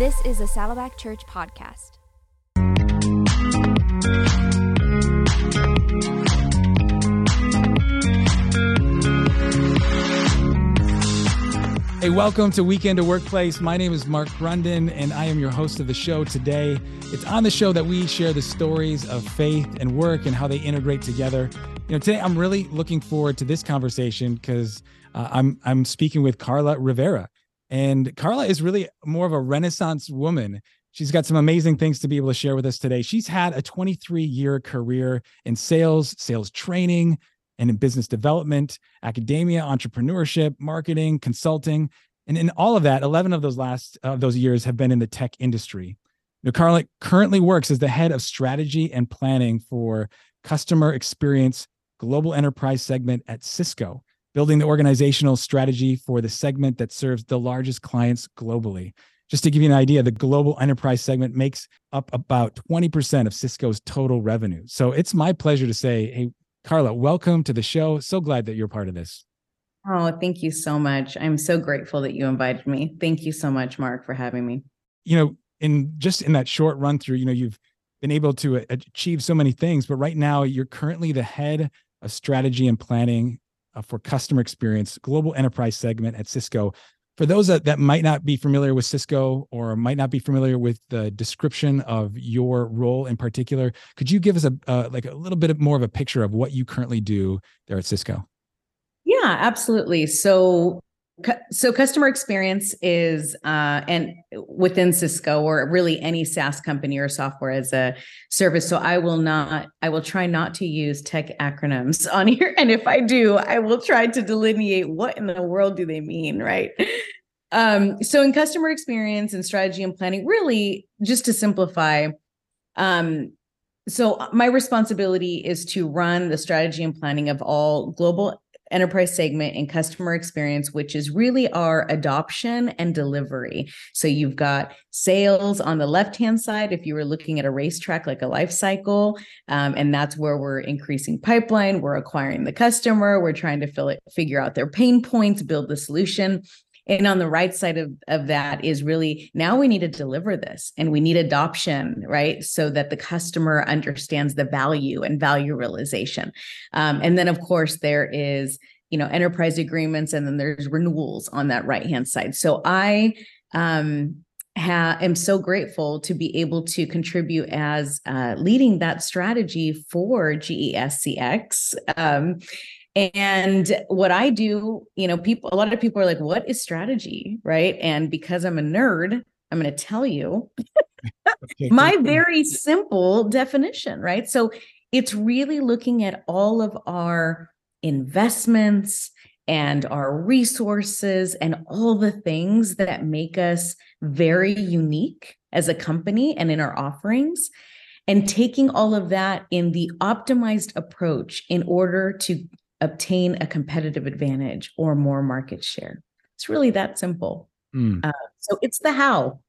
This is a Saddleback Church podcast. Hey, welcome to Weekend to Workplace. My name is Mark Grunden, and I am your host of the show today. It's on the show that we share the stories of faith and work and how they integrate together. You know, today I'm really looking forward to this conversation because uh, I'm I'm speaking with Karla Rivera, and Karla is really more of a Renaissance woman. She's got some amazing things to be able to share with us today. She's had a 23 year career in sales, sales training, and in business development, academia, entrepreneurship, marketing, consulting. And in all of that, 11 of those last uh, those years have been in the tech industry. Now, Karla currently works as the head of strategy and planning for customer experience global enterprise segment at Cisco, building the organizational strategy for the segment that serves the largest clients globally. Just to give you an idea, the global enterprise segment makes up about 20% of Cisco's total revenue. So it's my pleasure to say, hey, Karla, welcome to the show. So glad that you're part of this. Oh, thank you so much. I'm so grateful that you invited me. Thank you so much, Mark, for having me. You know, in just in that short run through, you know, you've been able to achieve so many things, but right now you're currently the head of strategy and planning for customer experience, global enterprise segment at Cisco for those that, that might not be familiar with Cisco or might not be familiar with the description of your role in particular, could you give us a uh, like a little bit more of a picture of what you currently do there at Cisco? Yeah, absolutely. So so customer experience is uh, and within cisco or really any saas company or software as a service. So i will not i will try not to use tech acronyms on here. And if i do i will try to delineate what in the world do they mean right? Um, so in customer experience and strategy and planning really just to simplify um, so my responsibility is to run the strategy and planning of all global enterprise segment and customer experience, which is really our adoption and delivery. So you've got sales on the left hand side, if you were looking at a racetrack like a life cycle, um, and that's where we're increasing pipeline, we're acquiring the customer, we're trying to fill it, figure out their pain points, build the solution. And on the right side of, of that is really now we need to deliver this and we need adoption, right? So that the customer understands the value and value realization. Um, and then, of course, there is, you know, enterprise agreements and then there's renewals on that right hand side. So I, um, ha- am so grateful to be able to contribute as uh, leading that strategy for GESCX. Um, and what I do, you know, people, a lot of people are like, what is strategy? Right. And because I'm a nerd, I'm going to tell you my very simple definition. Right. So it's really looking at all of our investments and our resources and all the things that make us very unique as a company and in our offerings and taking all of that in the optimized approach in order to obtain a competitive advantage or more market share. It's really that simple. Mm. Uh, so it's the how,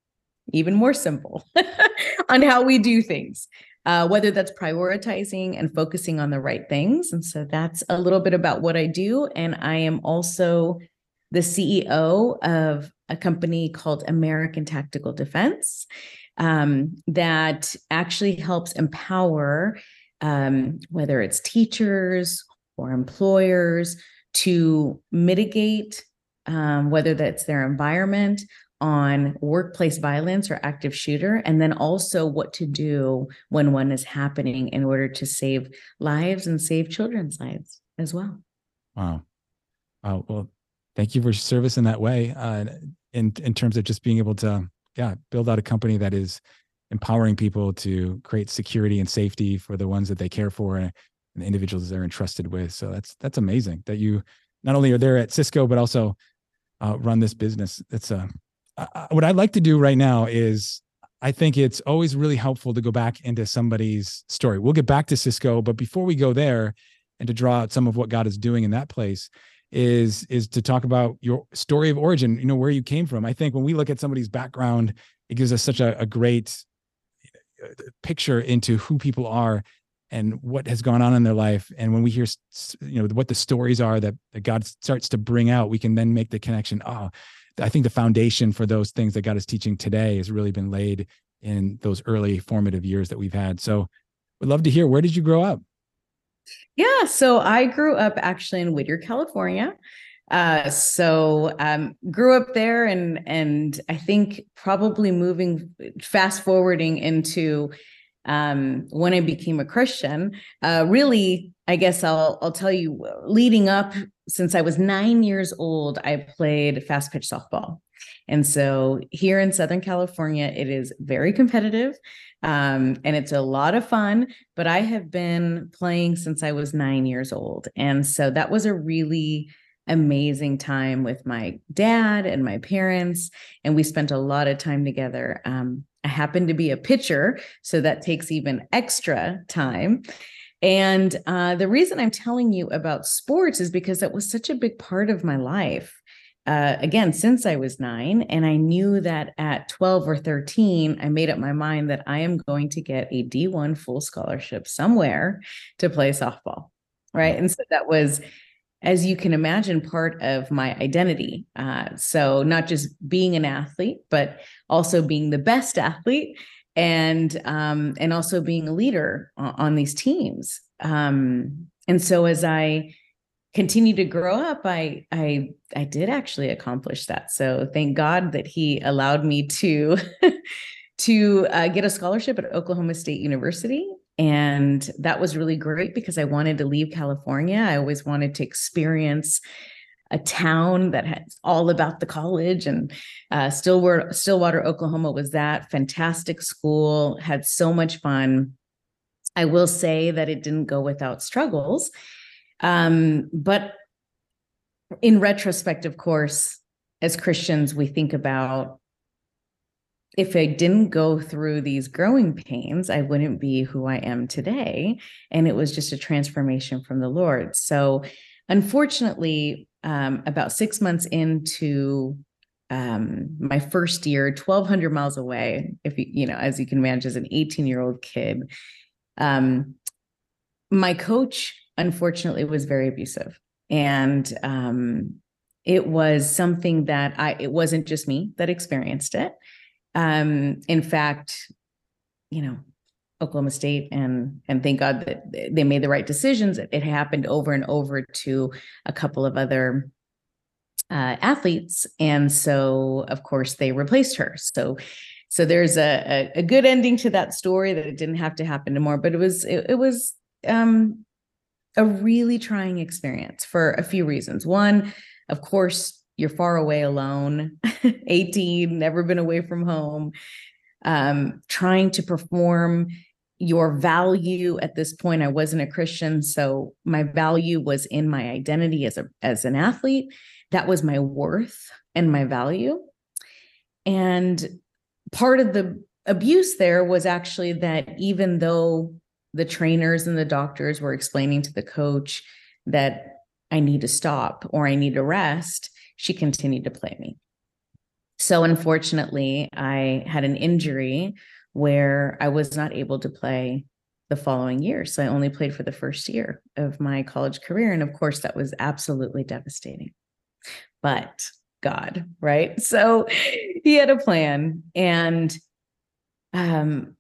even more simple on how we do things, uh, whether that's prioritizing and focusing on the right things. And so that's a little bit about what I do. And I am also the CEO of a company called American Tactical Defense um, that actually helps empower um, whether it's teachers or employers to mitigate um, whether that's their environment on workplace violence or active shooter, and then also what to do when one is happening in order to save lives and save children's lives as well. Wow. Wow. Well, thank you for your service in that way. Uh, in in terms of just being able to, yeah, build out a company that is empowering people to create security and safety for the ones that they care for and the individuals they're entrusted with. So that's that's amazing that you not only are there at Cisco but also uh, run this business. It's a uh, what I'd like to do right now is I think it's always really helpful to go back into somebody's story. We'll get back to Cisco, but before we go there and to draw out some of what God is doing in that place is is to talk about your story of origin, you know, where you came from. I think when we look at somebody's background, it gives us such a, a great uh, picture into who people are and what has gone on in their life and when we hear you know what the stories are that, that god starts to bring out we can then make the connection oh I think the foundation for those things that God is teaching today has really been laid in those early formative years that we've had. So, we'd love to hear where did you grow up? Yeah, so I grew up actually in Whittier, California. Uh, so um, grew up there, and and I think probably moving fast forwarding into um, when I became a Christian. Uh, really, I guess I'll I'll tell you, leading up since I was nine years old, I played fast pitch softball. And so here in Southern California, it is very competitive um, and it's a lot of fun. But I have been playing since I was nine years old. And so that was a really amazing time with my dad and my parents. And we spent a lot of time together. Um, I happen to be a pitcher, so that takes even extra time. And uh, the reason I'm telling you about sports is because that was such a big part of my life. Uh, again, since I was nine, and I knew that at 12 or 13, I made up my mind that I am going to get a D1 full scholarship somewhere to play softball. Right. And so that was, as you can imagine, part of my identity. Uh, so not just being an athlete, but also being the best athlete and um, and also being a leader on, on these teams. Um, and so as I continue to grow up, I I I did actually accomplish that. So thank God that He allowed me to to uh, get a scholarship at Oklahoma State University. And that was really great because I wanted to leave California. I always wanted to experience a town that has all about the college and uh, Stillwater, Stillwater, Oklahoma was that fantastic school, had so much fun. I will say that it didn't go without struggles. Um, but in retrospect, of course, as Christians, we think about if I didn't go through these growing pains, I wouldn't be who I am today. And it was just a transformation from the Lord. So, unfortunately, um, about six months into um, my first year, 1200 miles away, if you, you know, as you can imagine, as an 18 year old kid, um, my coach, unfortunately, was very abusive. And um, it was something that I, it wasn't just me that experienced it. Um, in fact, you know, Oklahoma State and and thank God that they made the right decisions. It happened over and over to a couple of other uh, athletes, and so of course they replaced her. So so there's a, a, a good ending to that story that it didn't have to happen to more, but it was it, it was um, a really trying experience for a few reasons. One, of course, you're far away alone, 18, never been away from home, um, trying to perform your value at this point i wasn't a christian so my value was in my identity as a as an athlete. That was my worth and my value. And part of the abuse there was actually that even though the trainers and the doctors were explaining to the coach that i need to stop or i need to rest she continued to play me. So unfortunately i had an injury where I was not able to play the following year. So I only played for the first year of my college career. And of course, that was absolutely devastating. But God, right? So he had a plan. And um,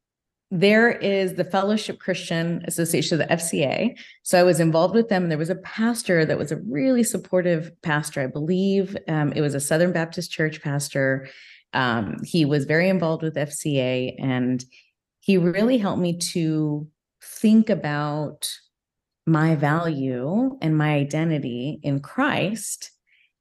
there is the Fellowship Christian Association, the FCA. So I was involved with them. And there was a pastor that was a really supportive pastor, I believe. Um, it was a Southern Baptist church pastor um, he was very involved with FCA and he really helped me to think about my value and my identity in Christ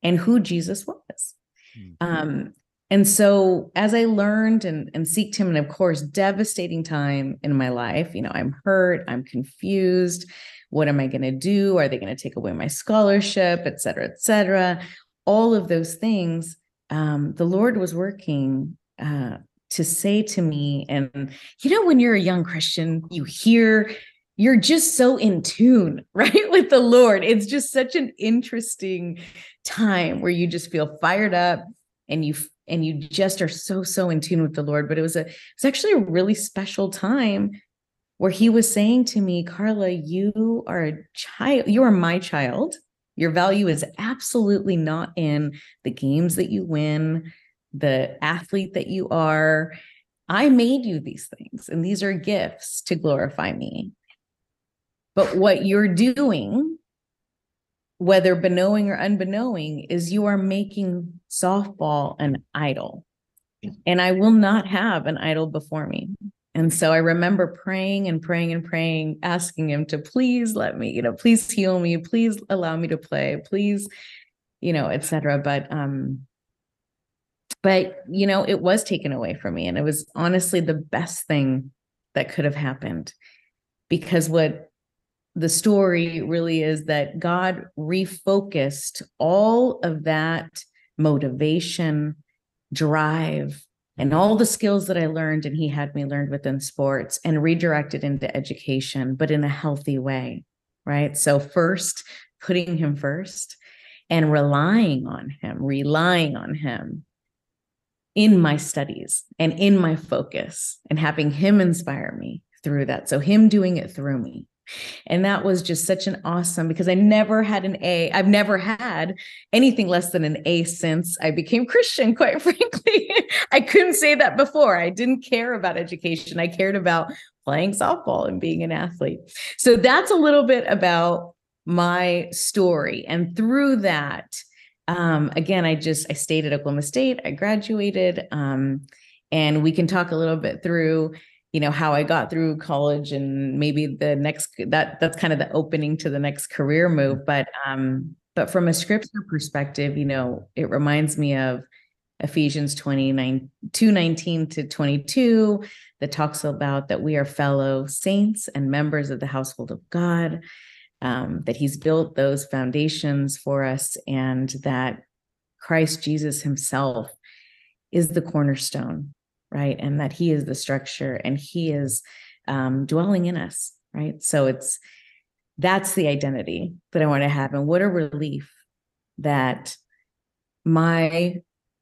and who Jesus was. Mm-hmm. Um, and so as I learned and, and seeked him, and of course, devastating time in my life, you know, I'm hurt, I'm confused. What am I going to do? Are they going to take away my scholarship, et cetera, et cetera? All of those things um, the Lord was working uh, to say to me, and you know, when you're a young Christian, you hear you're just so in tune, right, with the Lord. It's just such an interesting time where you just feel fired up and you and you just are so so in tune with the Lord. But it was a it's actually a really special time where he was saying to me, Karla, you are a child, you are my child. Your value is absolutely not in the games that you win, the athlete that you are. I made you these things, and these are gifts to glorify me. But what you're doing, whether beknowing or unbeknowing, is you are making softball an idol. Mm. And I will not have an idol before me. And so I remember praying and praying and praying, asking him to please let me, you know, please heal me, please allow me to play, please, you know, etc. But um, but you know, it was taken away from me. And it was honestly the best thing that could have happened. Because what the story really is that God refocused all of that motivation, drive, and all the skills that I learned and he had me learned within sports and redirected into education, but in a healthy way. Right. So, first, putting him first and relying on him, relying on him in my studies and in my focus and having him inspire me through that. So, him doing it through me. And that was just such an awesome because I never had an A. I've never had anything less than an A since I became Christian, quite frankly. I couldn't say that before. I didn't care about education. I cared about playing softball and being an athlete. So that's a little bit about my story. And through that, um, again, I just I stayed at Oklahoma State. I graduated. Um, and we can talk a little bit through you know how i got through college and maybe the next that that's kind of the opening to the next career move mm-hmm. but um but from a scripture perspective you know it reminds me of ephesians 29 219 to 22 that talks about that we are fellow saints and members of the household of god um, that he's built those foundations for us and that christ jesus himself is the cornerstone right? And that He is the structure and He is um, dwelling in us, right? So it's that's the identity that I want to have. And what a relief that my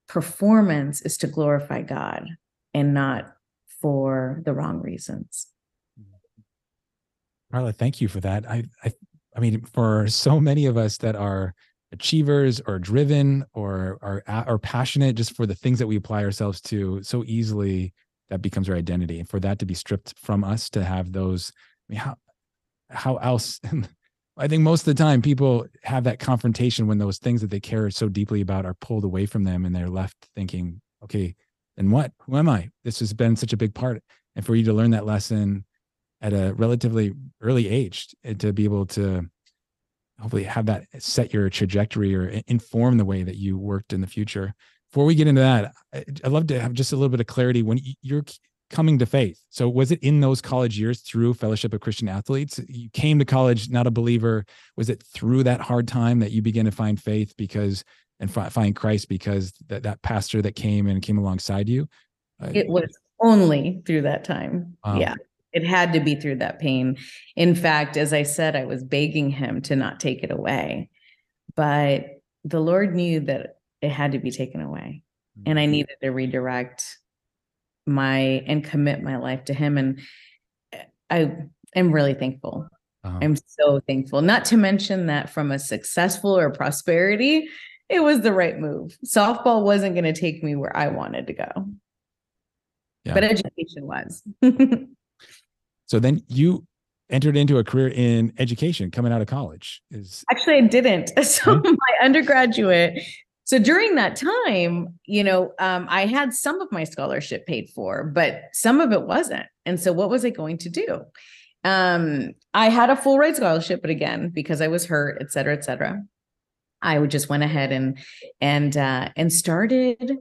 performance is to glorify God and not for the wrong reasons. Karla, thank you for that. I, I, I mean, for so many of us that are achievers or driven or are are passionate just for the things that we apply ourselves to so easily that becomes our identity. And for that to be stripped from us to have those I mean how how else? I think most of the time people have that confrontation when those things that they care so deeply about are pulled away from them and they're left thinking okay then what? Who am I? This has been such a big part. And for you to learn that lesson at a relatively early age and to be able to hopefully have that set your trajectory or inform the way that you worked in the future. Before we get into that, I'd love to have just a little bit of clarity when you're coming to faith. So was it in those college years through Fellowship of Christian Athletes? You came to college not a believer. Was it through that hard time that you began to find faith because and find Christ because that, that pastor that came and came alongside you? Uh, it was only through that time. Um, yeah it had to be through that pain. In fact, as I said, I was begging him to not take it away. But the Lord knew that it had to be taken away. And I mm-hmm. needed to redirect my and commit my life to him. And I am really thankful. Uh-huh. I'm so thankful. Not to mention that from a successful or prosperity, it was the right move. Softball wasn't going to take me where I wanted to go. Yeah. But education was. So then you entered into a career in education coming out of college. Is actually I didn't. So my undergraduate. So during that time, you know, um, I had some of my scholarship paid for, but some of it wasn't. And so what was I going to do? Um, I had a full ride scholarship, but again, because I was hurt, et cetera, et cetera, I would just went ahead and and uh, and started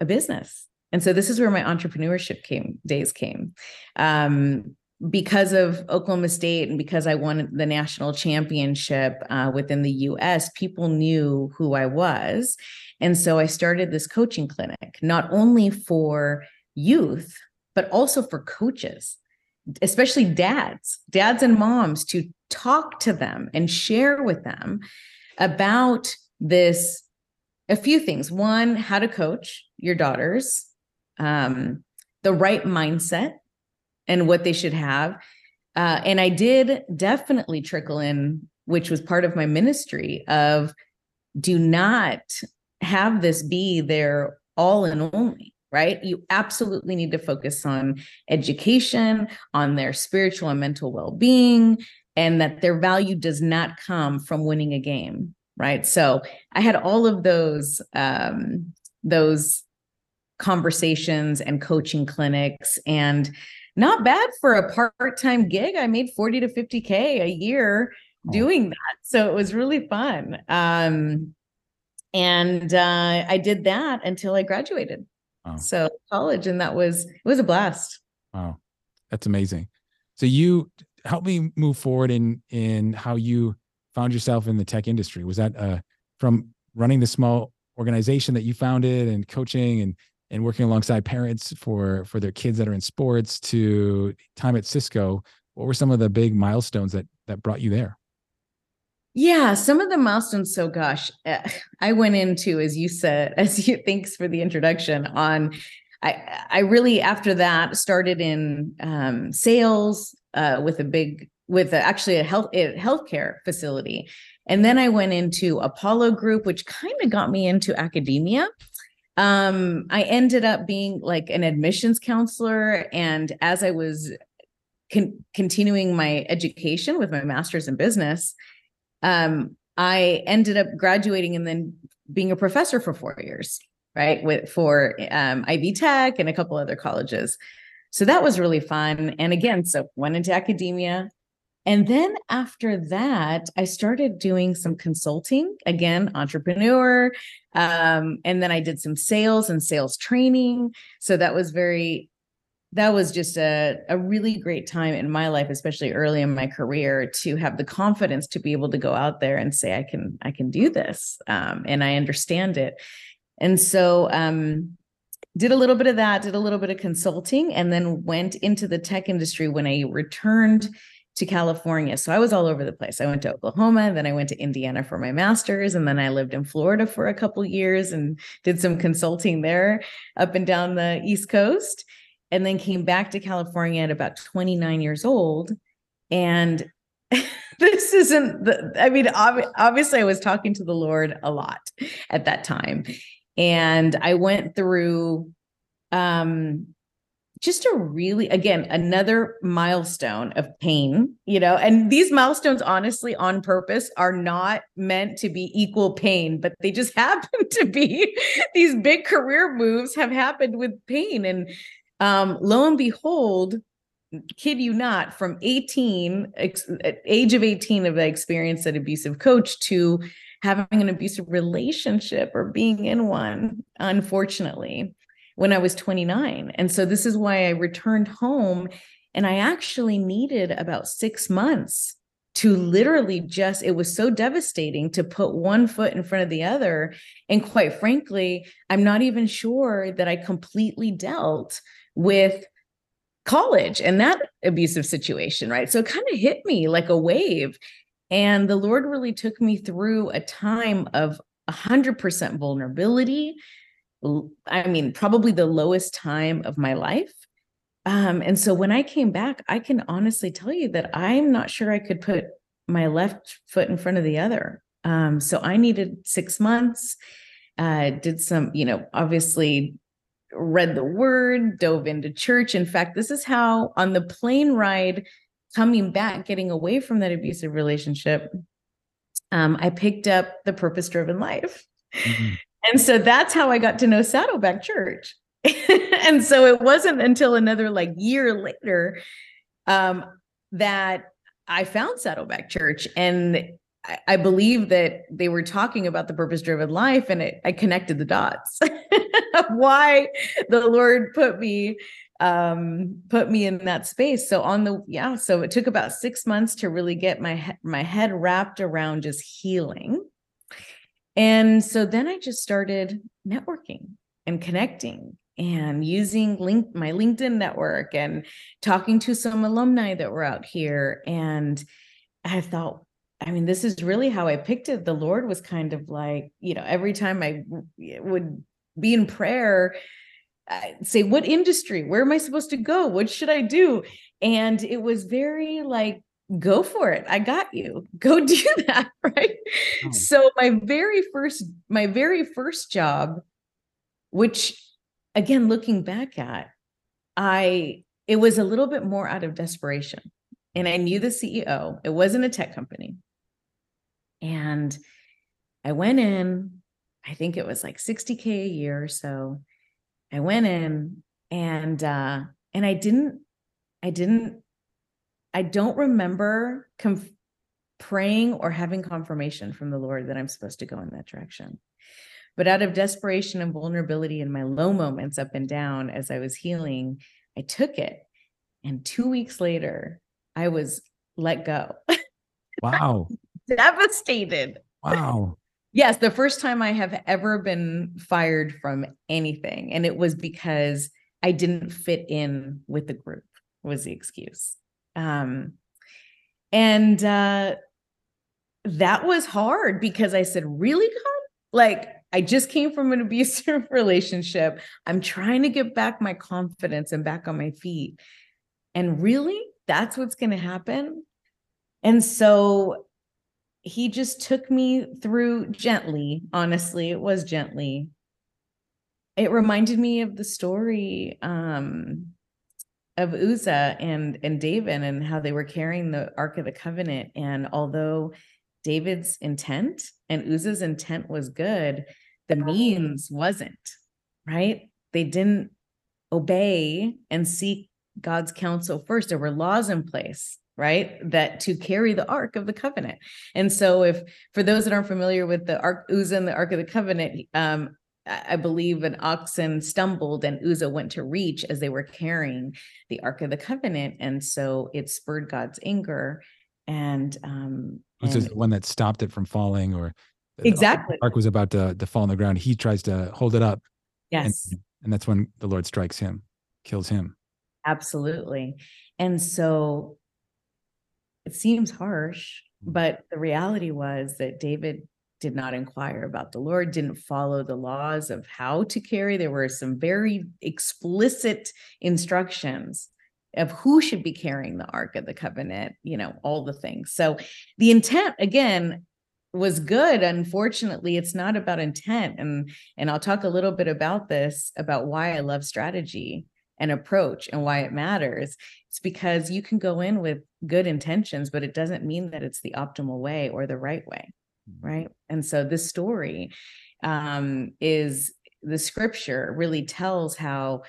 a business. And so this is where my entrepreneurship came days came. Um, because of Oklahoma State and because I won the national championship uh, within the US, people knew who I was. And so I started this coaching clinic, not only for youth, but also for coaches, especially dads, dads and moms, to talk to them and share with them about this a few things. One, how to coach your daughters, um, the right mindset and what they should have. Uh, and I did definitely trickle in which was part of my ministry of do not have this be their all and only right you absolutely need to focus on education on their spiritual and mental well-being and that their value does not come from winning a game right so i had all of those um those conversations and coaching clinics and not bad for a part-time gig. I made 40 to 50k a year oh. doing that. So it was really fun. Um and uh i did that until i graduated. Wow. so college and that was it was a blast. Wow. That's amazing. So you help me move forward in in how you found yourself in the tech industry. Was that uh from running the small organization that you founded and coaching and and working alongside parents for for their kids that are in sports to time at Cisco, what were some of the big milestones that that brought you there? Yeah, some of the milestones. So, gosh, eh, I went into, as you said, as you thanks for the introduction. On, I I really after that started in um, sales uh, with a big with a, actually a health a healthcare facility, and then I went into Apollo Group, which kind of got me into academia um i ended up being like an admissions counselor and as i was con- continuing my education with my master's in business um i ended up graduating and then being a professor for four years right with for um, ivy tech and a couple other colleges. So that was really fun. And again so went into academia and then after that, I started doing some consulting, again, entrepreneur. Um, and then I did some sales and sales training. So that was very, that was just a, a really great time in my life, especially early in my career, to have the confidence to be able to go out there and say, I can, I can do this. Um, and I understand it. And so um, did a little bit of that, did a little bit of consulting, and then went into the tech industry when I returned to California. So I was all over the place. I went to Oklahoma, then I went to Indiana for my master's, and then I lived in Florida for a couple years and did some consulting there up and down the East Coast, and then came back to California at about 29 years old. And this isn't the, I mean, ob- obviously, I was talking to the Lord a lot at that time. And I went through um just a really again another milestone of pain you know and these milestones honestly on purpose are not meant to be equal pain but they just happen to be. These big career moves have happened with pain and um lo and behold kid you not from 18 ex, age of 18 of the experience an abusive coach to having an abusive relationship or being in one unfortunately when I was 29. And so this is why I returned home and I actually needed about 6 months to literally just it was so devastating to put one foot in front of the other. And quite frankly i'm not even sure that i completely dealt with college and that abusive situation right? So it kind of hit me like a wave. And the lord really took me through a time of 100% vulnerability I mean, probably the lowest time of my life. Um, and so when I came back, I can honestly tell you that I'm not sure I could put my left foot in front of the other. Um, so I needed six months, uh, did some, you know, obviously read the word, dove into church. In fact, this is how on the plane ride coming back, getting away from that abusive relationship, um, I picked up the purpose driven life. Mm-hmm. And so that's how I got to know Saddleback Church. and so it wasn't until another like year later um, that I found Saddleback Church. And I, I believe that they were talking about the purpose driven life, and it, I connected the dots why the Lord put me um put me in that space so on the yeah so it took about 6 months to really get my my head wrapped around just healing and so then I just started networking and connecting and using link my LinkedIn network and talking to some alumni that were out here. And I thought, I mean, this is really how I picked it. The Lord was kind of like, you know, every time I would be in prayer, I'd say, What industry? Where am I supposed to go? What should I do? And it was very like go for it. I got you. Go do that. Right. Oh. So my very first, my very first job, which again, looking back at, I, it was a little bit more out of desperation. And I knew the CEO, it wasn't a tech company. And I went in, I think it was like 60K a year or so. I went in and, uh, and I didn't, I didn't I don't remember conf- praying or having confirmation from the Lord that I'm supposed to go in that direction. But out of desperation and vulnerability in my low moments up and down as I was healing, I took it. And two weeks later, I was let go. Wow. Devastated. Wow. Yes, the first time I have ever been fired from anything. And it was because I didn't fit in with the group, was the excuse. Um, and uh, that was hard because I said, Really, God? Like, I just came from an abusive relationship. I'm trying to get back my confidence and back on my feet. And really, that's what's going to happen. And so he just took me through gently. Honestly, it was gently. It reminded me of the story um, of Uzzah and and David and how they were carrying the Ark of the Covenant. And although David's intent and Uzzah's intent was good, the means wasn't, right? They didn't obey and seek God's counsel first. There were laws in place, right? That to carry the Ark of the Covenant. And so if for those that aren't familiar with the Ark Uzzah and the Ark of the Covenant, um, I believe an oxen stumbled and Uzzah went to reach as they were carrying the Ark of the Covenant. And so it spurred God's anger. And um which is the one that stopped it from falling or exactly the ark was about to, to fall on the ground. He tries to hold it up. Yes. And, and that's when the Lord strikes him, kills him. Absolutely. And so it seems harsh, mm. but the reality was that David did not inquire about the Lord, didn't follow the laws of how to carry. There were some very explicit instructions of who should be carrying the Ark of the Covenant, you know, all the things. So the intent, again, was good unfortunately it's not about intent and and I'll talk a little bit about this about why I love strategy and approach and why it matters it's because you can go in with good intentions but it doesn't mean that it's the optimal way or the right way right? And so this story um, is the scripture really tells how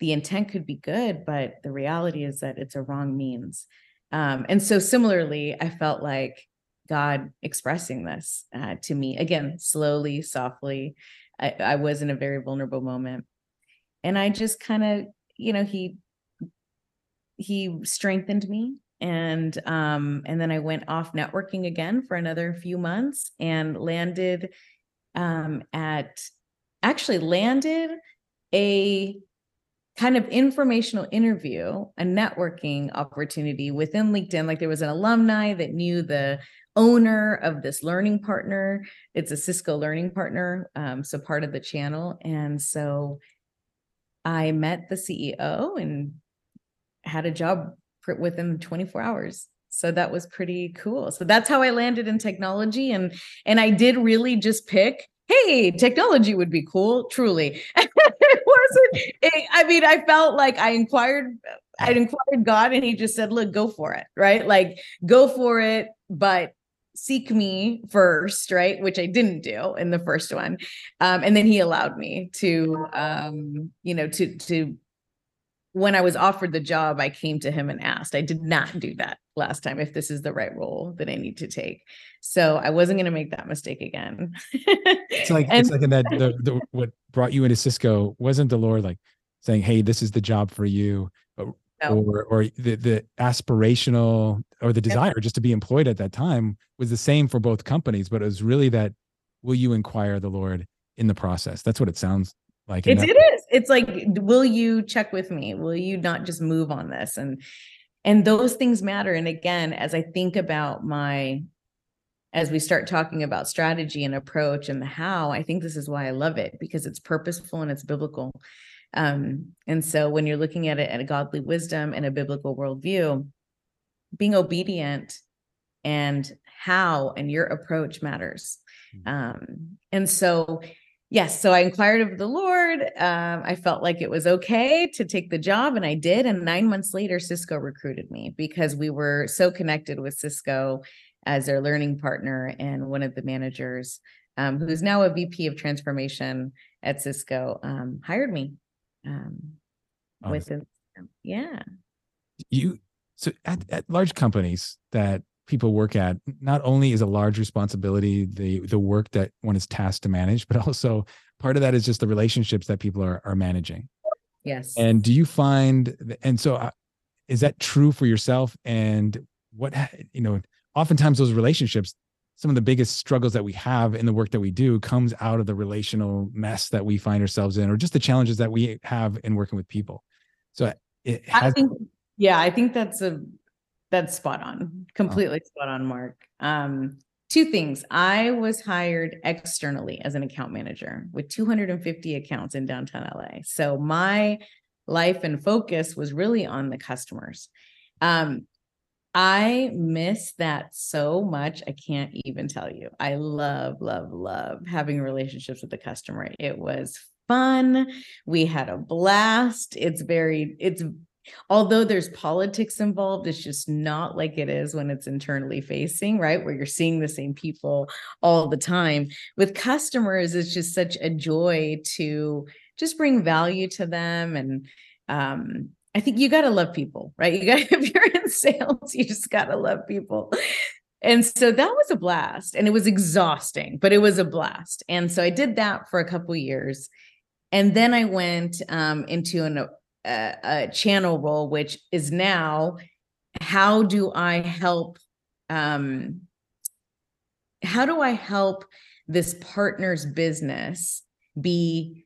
the intent could be good but the reality is that it's a wrong means. Um, and so similarly i felt like god expressing this uh, to me again slowly softly I, I was in a very vulnerable moment. And i just kind of you know he he strengthened me and um and then i went off networking again for another few months and landed um at actually landed a kind of informational interview a networking opportunity within linkedin. Like there was an alumni that knew the owner of this learning partner. It's a cisco learning partner um, so part of the channel. And so i met the ceo and had a job within 24 hours. So that was pretty cool. So that's how i landed in technology and and i did really just pick hey technology would be cool truly. It wasn't it, i mean i felt like i inquired i inquired god and he just said look go for it right? Like go for it but seek me first right? Which i didn't do in the first one. Um, and then he allowed me to um, you know to to when I was offered the job, I came to him and asked. I did not do that last time if this is the right role that I need to take. So I wasn't going to make that mistake again. it's like and, it's like in that the, the, what brought you into Cisco wasn't the Lord like saying, "Hey, this is the job for you," or no. or, or the the aspirational or the desire just to be employed at that time was the same for both companies, but it was really that will you inquire the Lord in the process? That's what it sounds like it, it is it's like will you check with me will you not just move on this and and those things matter and again as i think about my as we start talking about strategy and approach and the how i think this is why i love it because it's purposeful and it's biblical um, and so when you're looking at it at a godly wisdom and a biblical worldview being obedient and how and your approach matters. Mhm. Um, and so, yes, so I inquired of the Lord. Um, I felt like it was okay to take the job, and I did. And nine months later, Cisco recruited me because we were so connected with Cisco as their learning partner and one of the managers, um, who's now a VP of transformation at Cisco, um, hired me. Um, Oh, within, yeah. you so at, at large companies that people work at not only is a large responsibility the the work that one is tasked to manage but also part of that is just the relationships that people are are managing. Yes. and do you find and so uh, is that true for yourself? And what you know oftentimes those relationships some of the biggest struggles that we have in the work that we do comes out of the relational mess that we find ourselves in or just the challenges that we have in working with people. So it I think, yeah, I think that's a that's spot on, completely spot on, Mark. Um, two things. I was hired externally as an account manager with 250 accounts in downtown LA. So my life and focus was really on the customers. Um, I miss that so much. I can't even tell you. I love, love, love having relationships with the customer. It was fun. We had a blast. It's very, it's although there's politics involved, it's just not like it is when it's internally facing, right? Where you're seeing the same people all the time. With customers, it's just such a joy to just bring value to them. And um, I think you got to love people, right? You got if you're in sales, you just got to love people. And so that was a blast and it was exhausting, but it was a blast. And so I did that for a couple years. And then I went um, into an a, channel role, which is now how do I help? Um, how do I help this partner's business be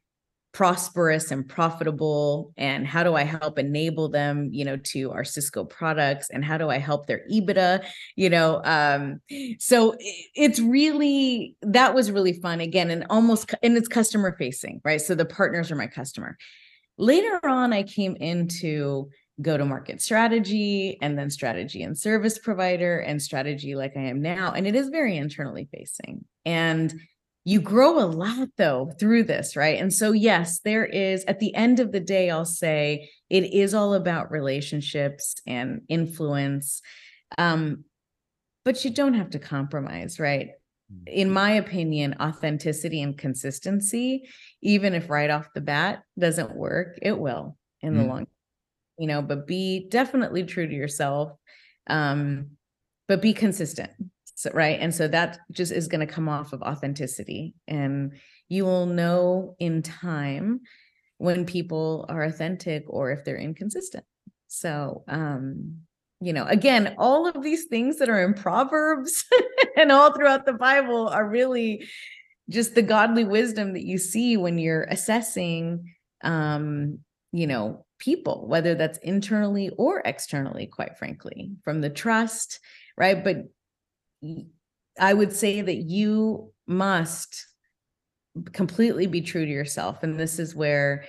prosperous and profitable? And how do I help enable them, you know, to our Cisco products? And how do I help their EBITDA? You know, um, so it's really that was really fun again, and almost and it's customer facing, right? So the partners are my customer later on i came into go to market strategy and then strategy and service provider and strategy like i am now and it is very internally facing. And you grow a lot though through this right? And so yes there is at the end of the day i'll say it is all about relationships and influence. Um but you don't have to compromise right in my opinion, authenticity and consistency, even if right off the bat doesn't work, it will in the Mm. long, you know, but be definitely true to yourself. Um, but be consistent. So, right. And so that just is going to come off of authenticity. And you will know in time when people are authentic or if they're inconsistent. So, um, you know, again, all of these things that are in Proverbs and all throughout the Bible are really just the godly wisdom that you see when you're assessing, um, you know, people, whether that's internally or externally, quite frankly, from the trust, right? But I would say that you must completely be true to yourself. And this is where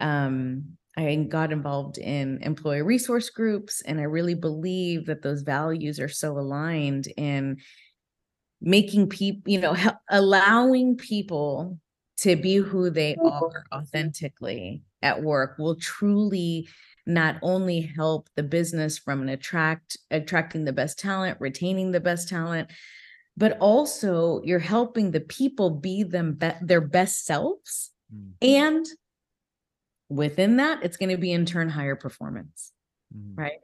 um, I got involved in employee resource groups. And I really believe that those values are so aligned in making people, you know, allowing people to be who they are authentically at work will truly not only help the business from an attract attracting the best talent retaining the best talent but also you're helping the people be them be- their best selves Mm, and within that it's going to be in turn higher performance mm. right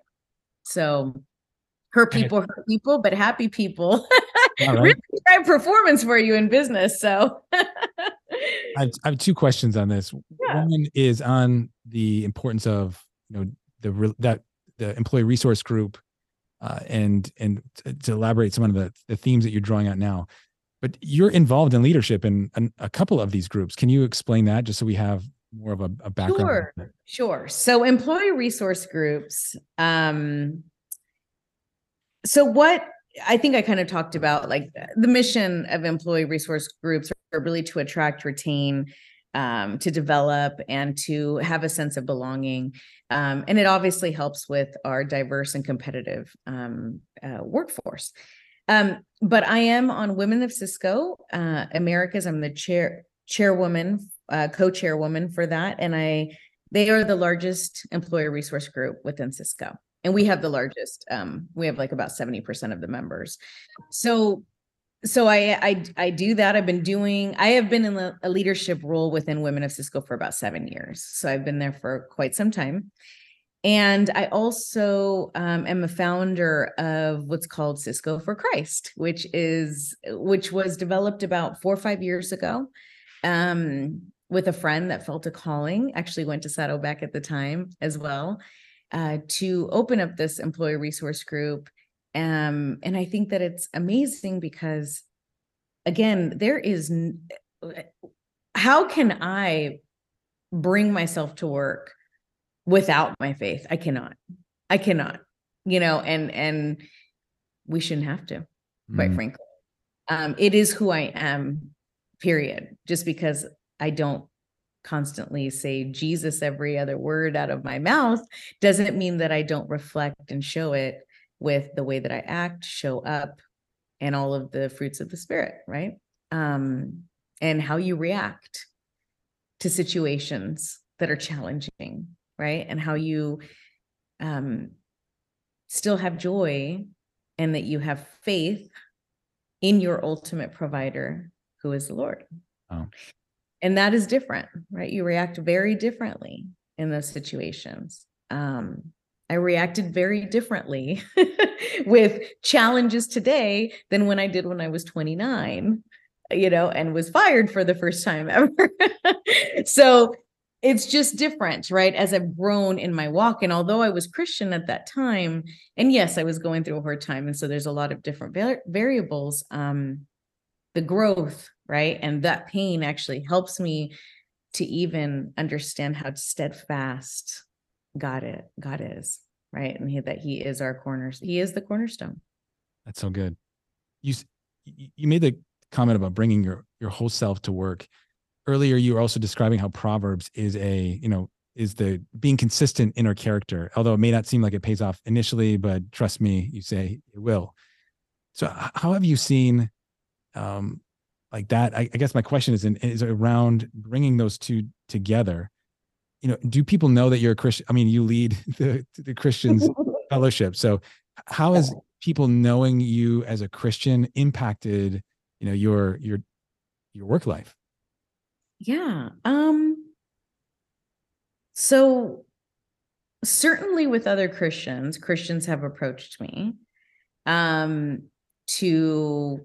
so hurt people hurt people but happy people right. really drive performance for you in business so I have, I have two questions on this. Yeah. One is on the importance of you know the that the employee resource group, uh, and and to, elaborate some of the the themes that you're drawing out now. But you're involved in leadership in an, a couple of these groups. Can you explain that just so we have more of a, a background? Sure. Sure. So employee resource groups. Um, so what I think I kind of talked about like the mission of employee resource groups are really to attract, retain, um, to develop and to have a sense of belonging. Um, and it obviously helps with our diverse and competitive um, uh, workforce. Um, but I am on Women of Cisco uh, Americas. I'm the chair chairwoman, uh, co-chairwoman for that, and I they are the largest employer resource group within Cisco, and we have the largest. Um, we have like about seventy percent of the members. So so I, I I do that. I've been doing. I have been in a leadership role within Women of Cisco for about seven years. So I've been there for quite some time. And I also um, am a founder of what's called Cisco for Christ, which is which was developed about four or five years ago um, with a friend that felt a calling. Actually, went to Saddleback at the time as well uh, to open up this employee resource group um, and I think that it's amazing because, again, there is how can I bring myself to work without my faith? I cannot. I cannot. You know, and and we shouldn't have to, quite mm. frankly. Um, it is who I am, period. Just because I don't constantly say Jesus every other word out of my mouth doesn't mean that I don't reflect and show it with the way that I act, show up, and all of the fruits of the spirit, right? Um, and how you react to situations that are challenging, right? And how you um, still have joy and that you have faith in your ultimate provider, who is the Lord. Oh. And that is different, right? You react very differently in those situations. Um, I reacted very differently with challenges today than when I did when I was 29, you know, and was fired for the first time ever. so it's just different, right? As I've grown in my walk. And although I was Christian at that time, and yes, I was going through a hard time. And so there's a lot of different var- variables. Um, the growth, right? And that pain actually helps me to even understand how steadfast God it God is, right? And he, that He is our corners. He is the cornerstone. That's so good. You you made the comment about bringing your your whole self to work. Earlier, you were also describing how Proverbs is a you know is the being consistent in our character. Although it may not seem like it pays off initially, but trust me, you say it will. So, how have you seen um, like that? I, I guess my question is in, is around bringing those two together you know, do people know that you're a Christian? I mean, you lead the the Christians fellowship. So how has people knowing you as a Christian impacted, you know, your your your work life? Yeah. Um so certainly with other Christians, Christians have approached me um to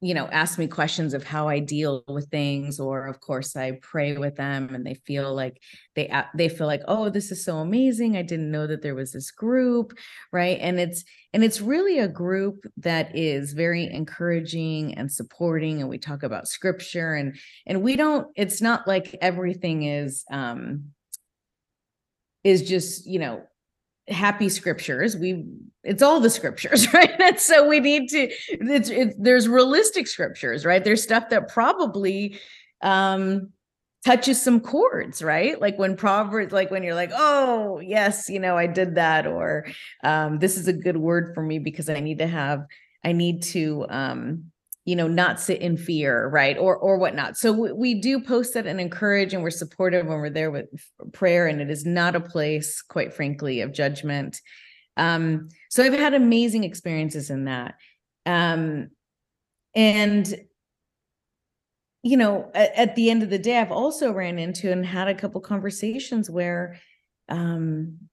you know ask me questions of how i deal with things or of course i pray with them and they feel like they they feel like oh this is so amazing. I didn't know that there was this group right? And it's and it's really a group that is very encouraging and supporting and we talk about scripture and and we don't it's not like everything is um is just you know happy scriptures. We it's all the scriptures right? And so we need to it's, there's realistic scriptures right? There's stuff that probably um touches some chords right? Like when proverbs like when you're like oh yes you know i did that or um this is a good word for me because i need to have i need to um you know not sit in fear right or or whatnot. So we, we do post it and encourage and we're supportive when we're there with prayer and it is not a place quite frankly of judgment. Um so i've had amazing experiences in that. Um and you know at, at the end of the day i've also ran into and had a couple conversations where um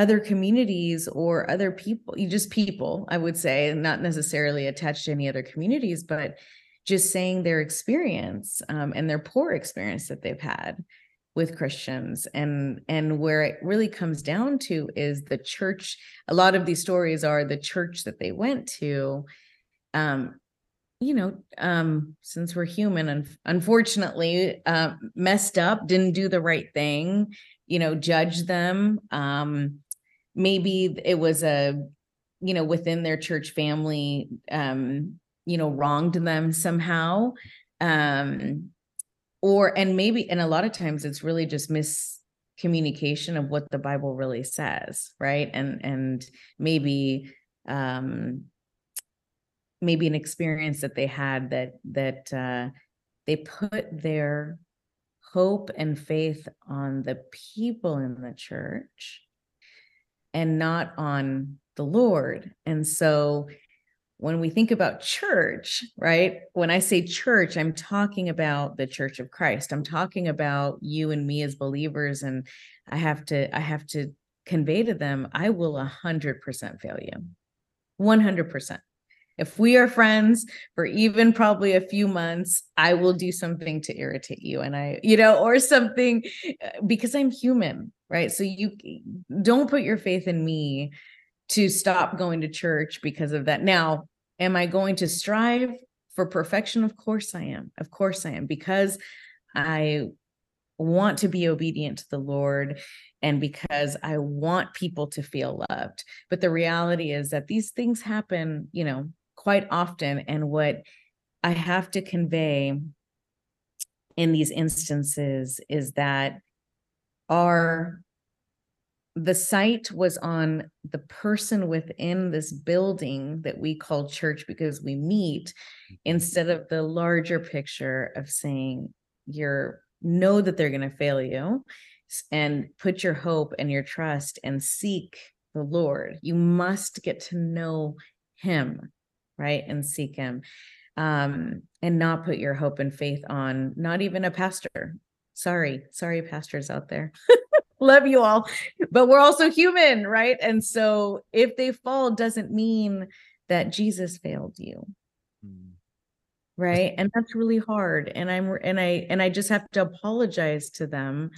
other communities or other people, just people, I would say, not necessarily attached to any other communities, but just saying their experience um, and their poor experience that they've had with Christians. And and where it really comes down to is the church a lot of these stories are the church that they went to um you know um since we're human and unfortunately uh, messed up didn't do the right thing you know judge them um maybe it was a you know within their church family um you know wronged them somehow um or and maybe and a lot of times it's really just miscommunication of what the bible really says right? And and maybe um maybe an experience that they had that that uh they put their hope and faith on the people in the church and not on the lord and so when we think about church, right? When I say church, I'm talking about the church of Christ. I'm talking about you and me as believers. And I have to, I have to convey to them, I will a hundred percent fail you. 100%. If we are friends for even probably a few months, I will do something to irritate you. And I, you know, or something uh, because I'm human, right? So you don't put your faith in me to stop going to church because of that. Now, am I going to strive for perfection? Of course I am. Of course I am, because I want to be obedient to the Lord and because I want people to feel loved. But the reality is that these things happen, you know, quite often. And what I have to convey in these instances is that our the sight was on the person within this building that we call church because we meet mm-hmm. instead of the larger picture of saying you're know that they're going to fail you and put your hope and your trust and seek the lord you must get to know him right and seek him um and not put your hope and faith on not even a pastor sorry sorry pastors out there. Love you all. But we're also human right? And so if they fall doesn't mean that jesus failed you. Mm. right? And that's really hard. And i'm and i and i just have to apologize to them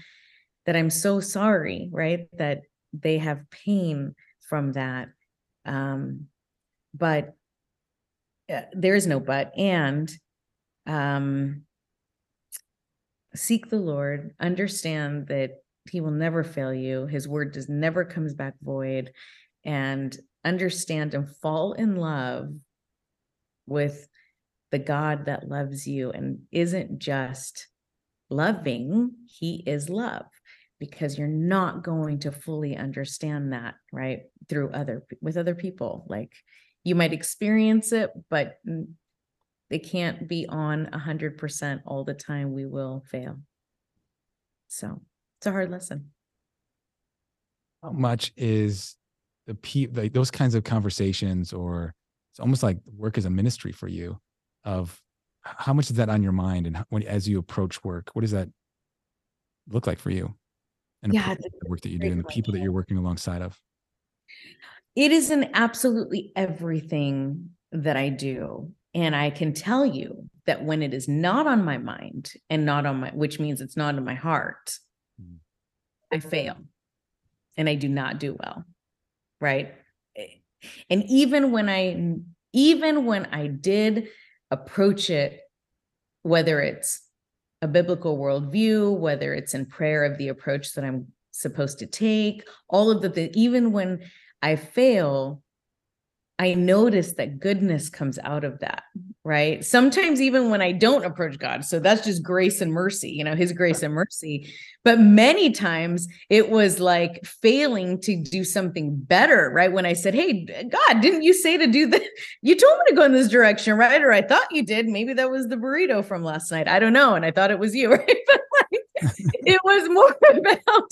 that i'm so sorry right? That they have pain from that. Um but uh, there is no but. And um seek the lord understand that he will never fail you his word does never comes back void and understand and fall in love with the god that loves you and isn't just loving he is love because you're not going to fully understand that right through other with other people. Like you might experience it but they can't be on 100% all the time we will fail so it's a hard lesson. How much is the pe like those kinds of conversations, or it's almost like work is a ministry for you? Of how much is that on your mind, and when as you approach work, what does that look like for you? And yeah, the work that you do, and the people that you're working alongside of. It is in absolutely everything that I do. And I can tell you that when it is not on my mind and not on my, which means it's not in my heart, mm. I fail and I do not do well. Right. Eh, and even when I, even when I did approach it, whether it's a biblical worldview, whether it's in prayer of the approach that I'm supposed to take, all of the, the even when I fail, I notice that goodness comes out of that, right? Sometimes even when I don't approach God. So that's just grace and mercy, you know, his grace and mercy. But many times it was like failing to do something better, right? When I said, Hey, God, didn't you say to do that? You told me to go in this direction, right? Or I thought you did. Maybe that was the burrito from last night. I don't know. And I thought it was you, right? It was more about,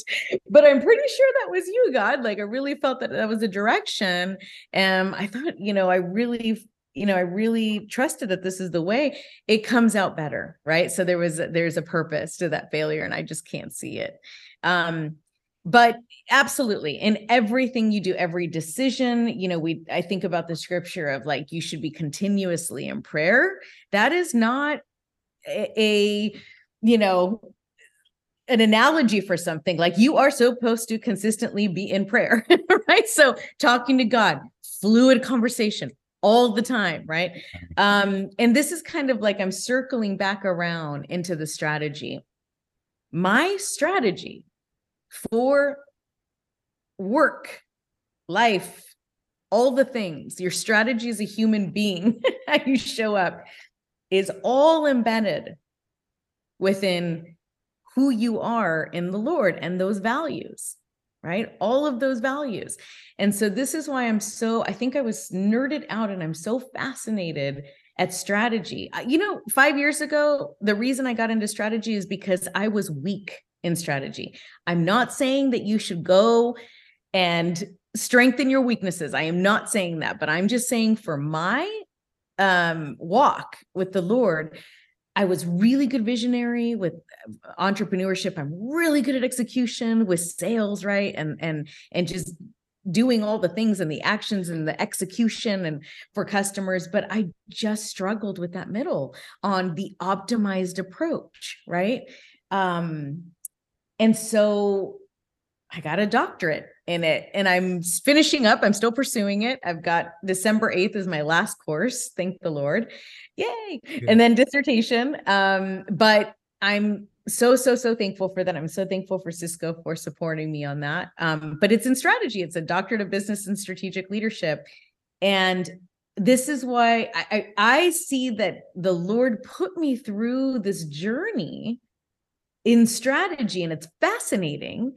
but I'm pretty sure that was you, God. Like I really felt that that was a direction. And I thought, you know, I really you know i really trusted that this is the way it comes out better right so there was there's a purpose to that failure and i just can't see it um but absolutely in everything you do every decision you know we i think about the scripture of like you should be continuously in prayer that is not a, a you know an analogy for something like you are supposed to consistently be in prayer right? So talking to god fluid conversation all the time right? Um and this is kind of like i'm circling back around into the strategy. My strategy for work life all the things your strategy as a human being how you show up is all embedded within who you are in the Lord and those values, right? All of those values. And so this is why I'm so, I think I was nerded out and I'm so fascinated at strategy. You know, five years ago, the reason I got into strategy is because I was weak in strategy. I'm not saying that you should go and strengthen your weaknesses. I am not saying that, but I'm just saying for my um walk with the Lord, I was really good visionary with entrepreneurship. I'm really good at execution with sales, right? And and and just doing all the things and the actions and the execution and for customers but i just struggled with that middle on the optimized approach right um and so i got a doctorate in it and i'm finishing up i'm still pursuing it i've got december 8th is my last course thank the lord yay and then dissertation um but i'm so so so thankful for that. I'm so thankful for cisco for supporting me on that. Um, but it's in strategy. It's a doctorate of business and strategic leadership. And this is why I, I, I see that the lord put me through this journey in strategy and it's fascinating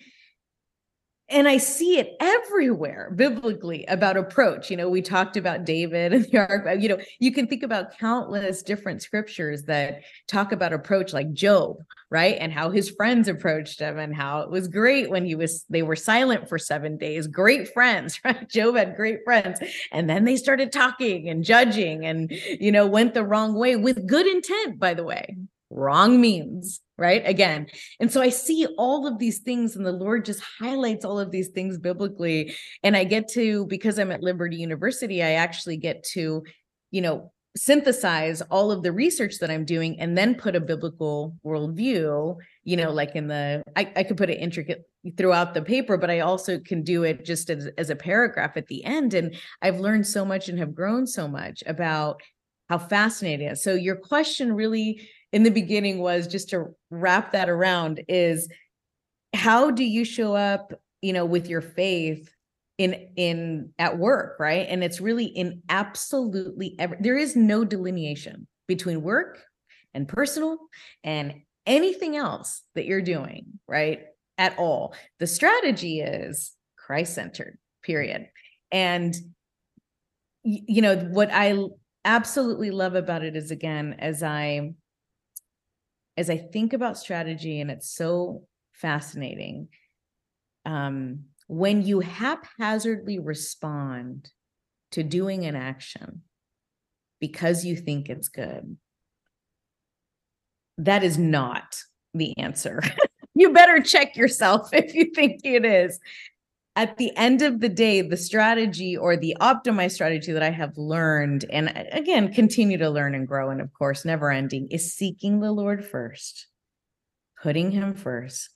and I see it everywhere biblically about approach. You know, we talked about David and the ark. You know, you can think about countless different scriptures that talk about approach, like Job, right? And how his friends approached him and how it was great when he was, they were silent for seven days. Great friends, right? Job had great friends. And then they started talking and judging and, you know, went the wrong way with good intent, by the way. Wrong means right? Again. And so I see all of these things, and the Lord just highlights all of these things biblically. And I get to, because I'm at Liberty University, I actually get to, you know, synthesize all of the research that I'm doing and then put a biblical worldview, you know, like in the, I, I could put it intricate throughout the paper, but I also can do it just as, as a paragraph at the end. And I've learned so much and have grown so much about how fascinating. So your question really in the beginning was just to wrap that around is how do you show up you know with your faith in in at work right? And it's really in absolutely every there is no delineation between work and personal and anything else that you're doing right at all. The strategy is christ centered period. And you know what i absolutely love about it is again as i as I think about strategy, and it's so fascinating, um, when you haphazardly respond to doing an action because you think it's good, that is not the answer. you better check yourself if you think it is at the end of the day, the strategy or the optimized strategy that I have learned, and uh, again, continue to learn and grow, and of course, never ending, is seeking the Lord first, putting Him first,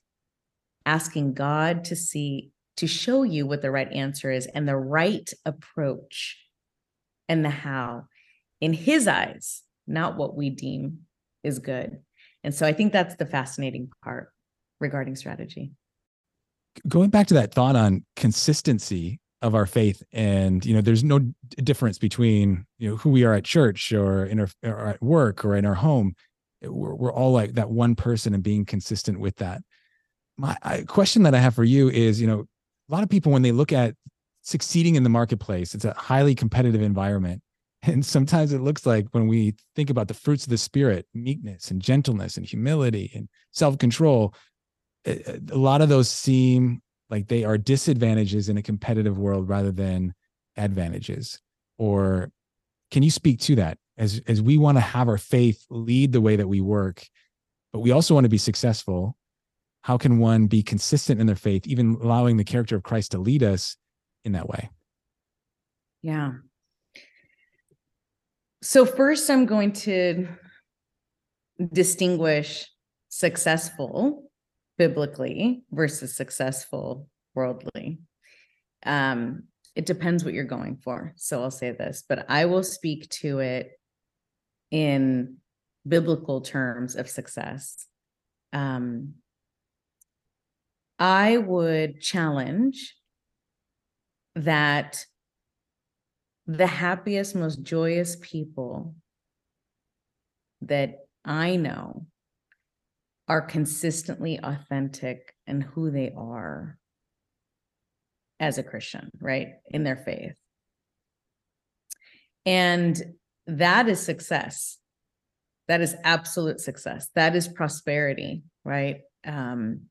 asking God to see, to show you what the right answer is and the right approach and the how in His eyes, not what we deem is good. And so I think that's the fascinating part regarding strategy going back to that thought on consistency of our faith and you know there's no difference between you know who we are at church or in our or at work or in our home. We're, we're all like that one person and being consistent with that. My I, question that i have for you is you know a lot of people when they look at succeeding in the marketplace it's a highly competitive environment. And sometimes it looks like when we think about the fruits of the spirit meekness and gentleness and humility and self-control a lot of those seem like they are disadvantages in a competitive world rather than advantages. Or can you speak to that? As as we want to have our faith lead the way that we work but we also want to be successful how can one be consistent in their faith even allowing the character of Christ to lead us in that way? Yeah. So first i'm going to distinguish successful biblically versus successful worldly. Um, it depends what you're going for. So I'll say this, but I will speak to it in biblical terms of success. Um, I would challenge that the happiest, most joyous people that I know are consistently authentic and who they are as a Christian, right? In their faith. And that is success. That is absolute success. That is prosperity, right? Um,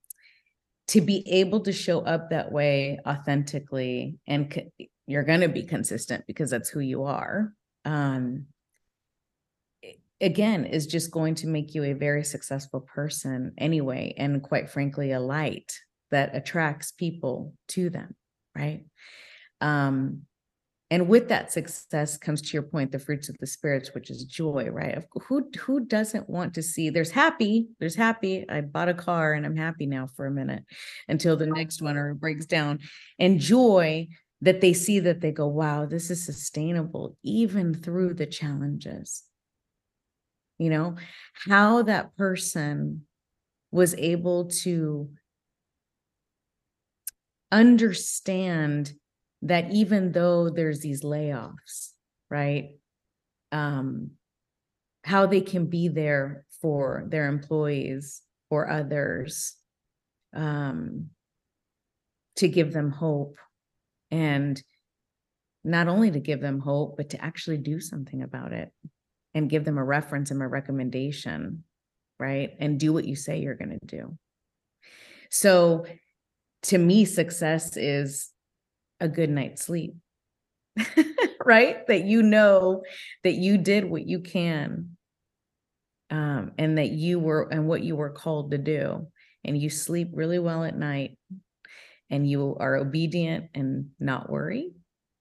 to be able to show up that way authentically and co- you're going to be consistent because that's who you are um, again is just going to make you a very successful person anyway and quite frankly a light that attracts people to them right? Um and with that success comes to your point the fruits of the spirits which is joy right? Who who doesn't want to see there's happy there's happy i bought a car and i'm happy now for a minute until the next one or breaks down and joy that they see that they go wow this is sustainable even through the challenges you know how that person was able to understand that even though there's these layoffs right um how they can be there for their employees or others um to give them hope and not only to give them hope but to actually do something about it and give them a reference and a recommendation, right? And do what you say you're going to do. So to me, success is a good night's sleep, right? That you know that you did what you can um, and that you were and what you were called to do. And you sleep really well at night and you are obedient and not worry,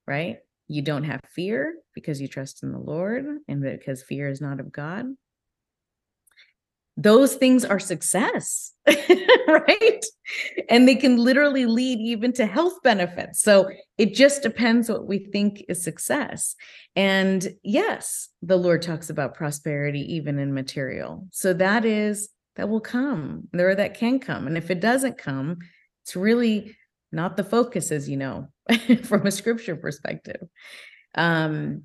right? You don't have fear because you trust in the Lord and because fear is not of God. Those things are success, right? And they can literally lead even to health benefits. So it just depends what we think is success. And yes, the Lord talks about prosperity even in material. So that is, that will come, there that can come. And if it doesn't come, it's really not the focus, as you know, from a scripture perspective. Um,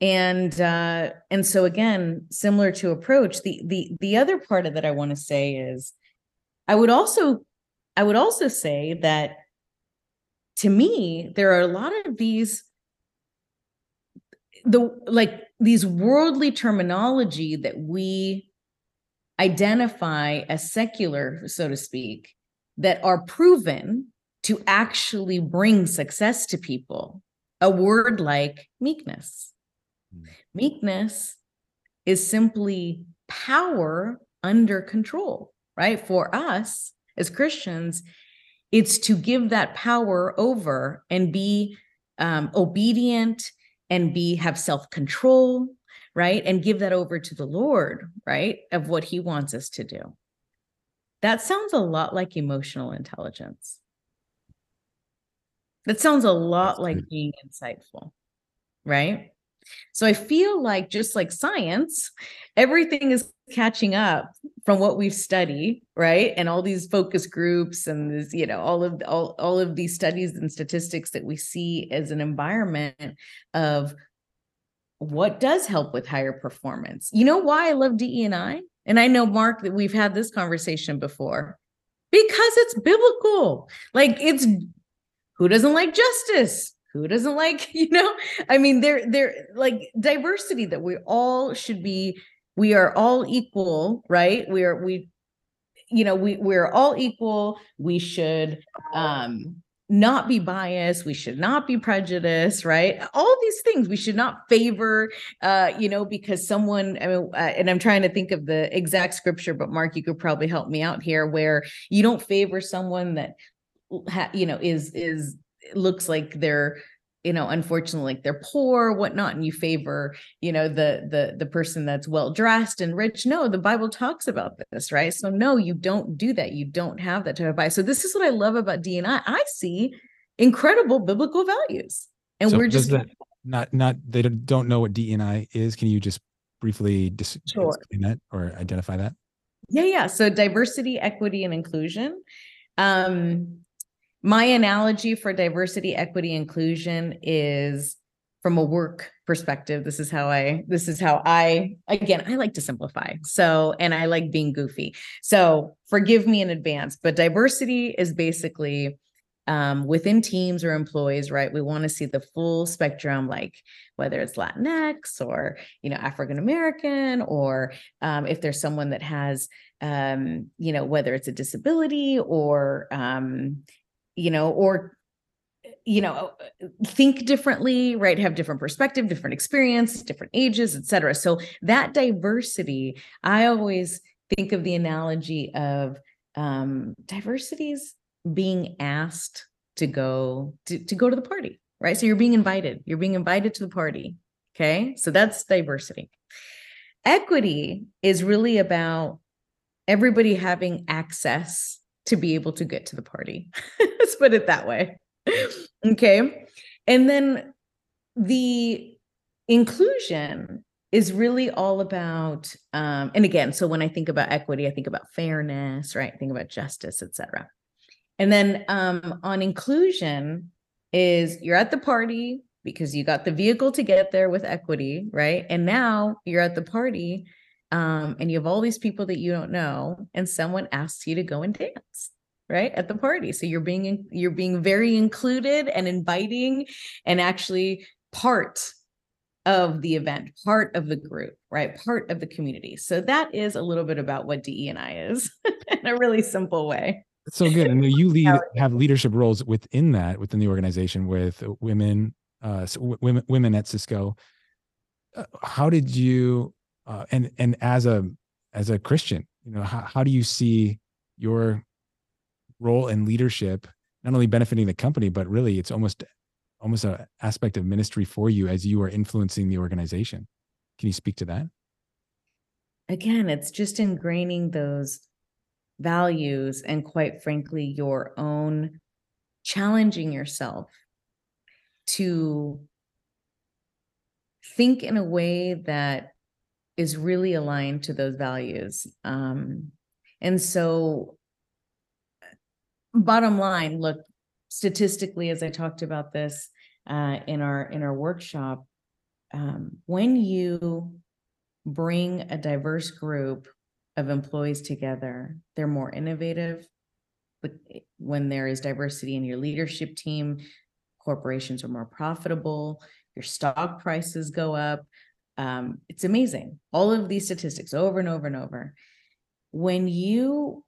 and uh, and so again, similar to approach, the the the other part of that I want to say is, I would also I would also say that to me there are a lot of these the like these worldly terminology that we identify as secular so to speak that are proven to actually bring success to people. A word like meekness. Mm. Meekness is simply power under control, right? For us as Christians, it's to give that power over and be um, obedient and be have self-control right and give that over to the lord right of what he wants us to do that sounds a lot like emotional intelligence. That sounds a lot like being insightful, right? So I feel like just like science, everything is catching up from what we've studied, right? And all these focus groups and this, you know, all of all, all of these studies and statistics that we see as an environment of what does help with higher performance. You know why I love DE and I? And I know, Mark, that we've had this conversation before because it's biblical. Like it's who doesn't like justice? Who doesn't like, you know? I mean, they're they're like diversity that we all should be, we are all equal, right? We are we, you know, we we're all equal. We should um not be biased we should not be prejudiced right all these things we should not favor uh you know because someone I mean, uh, and i'm trying to think of the exact scripture but mark you could probably help me out here where you don't favor someone that ha- you know is is looks like they're you know unfortunately like they're poor whatnot and you favor you know the the the person that's well dressed and rich. No the bible talks about this right? So no you don't do that. You don't have that type of bias so this is what i love about dni i. See incredible biblical values and so we're just not not they don't know what dni is? Can you just briefly dis- sure. explain that or identify that? Yeah yeah. So diversity equity and inclusion. Um my analogy for diversity, equity, inclusion is from a work perspective this is how i this is how i again i like to simplify so and i like being goofy so forgive me in advance but diversity is basically um, within teams or employees, right? We want to see the full spectrum, like whether it's Latinx or you know African American, or um, if there's someone that has um, you know whether it's a disability or um, you know or you know think differently right? Have different perspective different experience different ages etc so that diversity i always think of the analogy of um diversities being asked to go to, to go to the party right? So you're being invited. You're being invited to the party okay? So that's diversity. Equity is really about everybody having access to be able to get to the party. Let's put it that way. Okay. And then the inclusion is really all about um, and again so when i think about equity i think about fairness right? I think about justice etc and then um, on inclusion is you're at the party because you got the vehicle to get there with equity, right? And now you're at the party um, and you have all these people that you don't know, and someone asks you to go and dance right at the party so you're being you're being very included and inviting and actually part of the event part of the group right part of the community so that is a little bit about what de and i is in a really simple way so good. And you lead have leadership roles within that within the organization with women, uh, women women at Cisco. Uh, how did you uh, and and as a as a Christian, you know, how, how do you see your role in leadership not only benefiting the company, but really it's almost almost an aspect of ministry for you as you are influencing the organization. Can you speak to that? Again, it's just ingraining those values and quite frankly your own challenging yourself to think in a way that is really aligned to those values um, and so bottom line look statistically as i talked about this uh, in our in our workshop um, when you bring a diverse group of employees together, they're more innovative. But when there is diversity in your leadership team, corporations are more profitable, your stock prices go up. Um, it's amazing. All of these statistics over and over and over. When you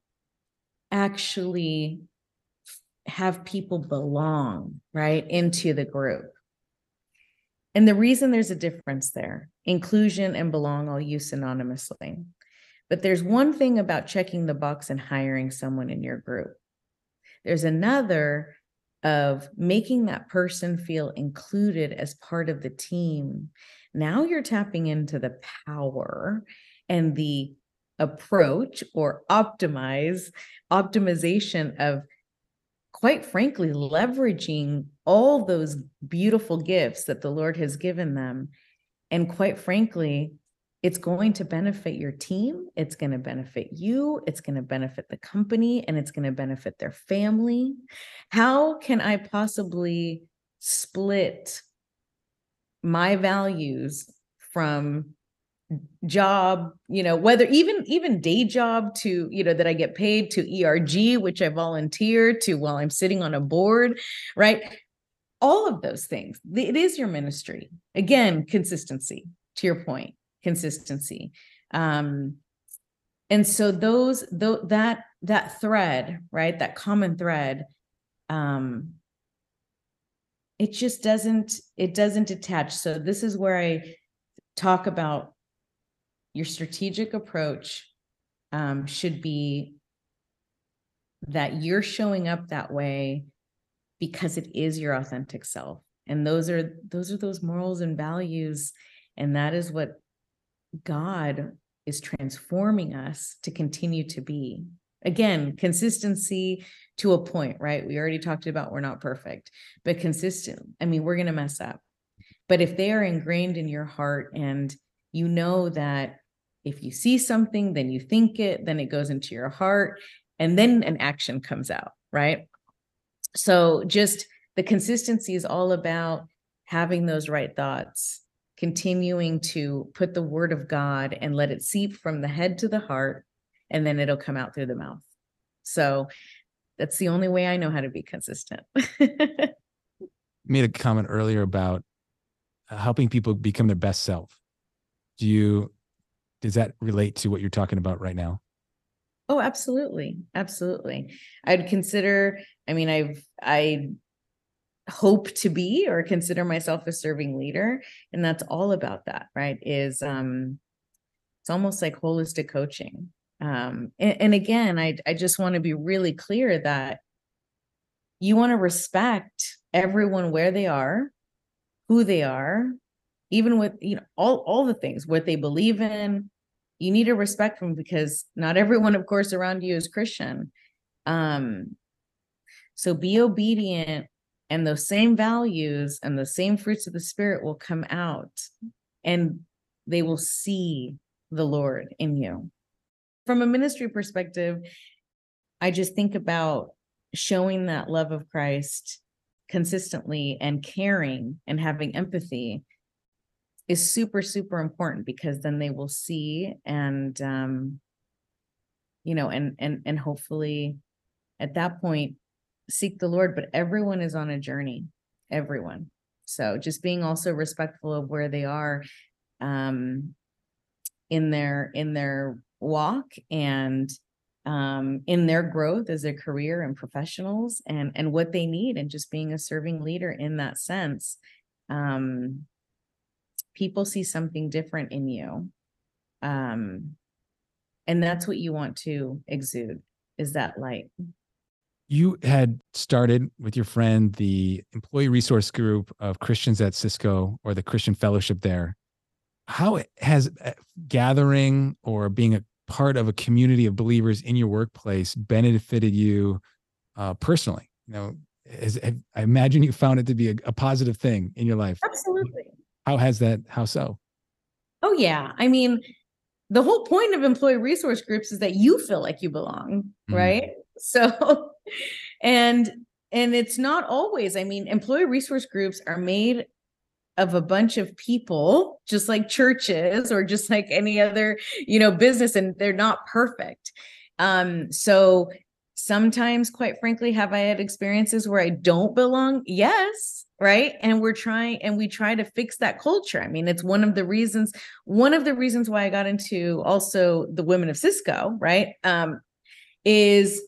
actually have people belong right into the group. And the reason there's a difference there, inclusion and belong I'll use synonymously. But there's one thing about checking the box and hiring someone in your group. There's another of making that person feel included as part of the team. Now you're tapping into the power and the approach or optimize optimization of quite frankly leveraging all those beautiful gifts that the Lord has given them and quite frankly it's going to benefit your team, it's going to benefit you, it's going to benefit the company, and it's going to benefit their family. How can I possibly split my values from job you know whether even even day job to you know that i get paid to erg which i volunteer to while i'm sitting on a board right? All of those things. It is your ministry. Again consistency to your point consistency. Um and so those though that that thread right that common thread um it just doesn't it doesn't attach so this is where i talk about your strategic approach um, should be that you're showing up that way because it is your authentic self. And those are those are those morals and values and that is what God is transforming us to continue to be. Again, consistency to a point, right? We already talked about we're not perfect, but consistent. I mean, we're going to mess up. But if they are ingrained in your heart and you know that if you see something, then you think it, then it goes into your heart, and then an action comes out, right? So just the consistency is all about having those right thoughts, continuing to put the word of God and let it seep from the head to the heart, and then it'll come out through the mouth. So that's the only way I know how to be consistent. made a comment earlier about uh, helping people become their best self. Do you does that relate to what you're talking about right now? Oh, absolutely. Absolutely. I'd consider, I mean, I've I hope to be or consider myself a serving leader and that's all about that, right? Is um it's almost like holistic coaching. Um and, and again, I I just want to be really clear that you want to respect everyone where they are, who they are, even with you know all all the things what they believe in. You need to respect them because not everyone, of course, around you is Christian. Um, so be obedient, and those same values and the same fruits of the spirit will come out, and they will see the Lord in you. From a ministry perspective, I just think about showing that love of Christ consistently and caring and having empathy is super super important because then they will see and um you know and and and hopefully at that point seek the lord but everyone is on a journey everyone. So just being also respectful of where they are um in their in their walk and um, in their growth as a career and professionals and and what they need and just being a serving leader in that sense um, people see something different in you um, and that's what you want to exude is that light you had started with your friend the employee resource group of christians at cisco or the christian fellowship there how has uh, gathering or being a part of a community of believers in your workplace benefited you uh, personally? You know, I imagine you found it to be a, a positive thing in your life. Absolutely. How has that? How so? Oh yeah, I mean, the whole point of employee resource groups is that you feel like you belong, mm-hmm. right? So, and and it's not always. I mean, employee resource groups are made of a bunch of people just like churches or just like any other you know business and they're not perfect. Um so sometimes quite frankly have i had experiences where i don't belong? Yes right? And we're trying and we try to fix that culture. I mean it's one of the reasons one of the reasons why i got into also the women of cisco right? Um is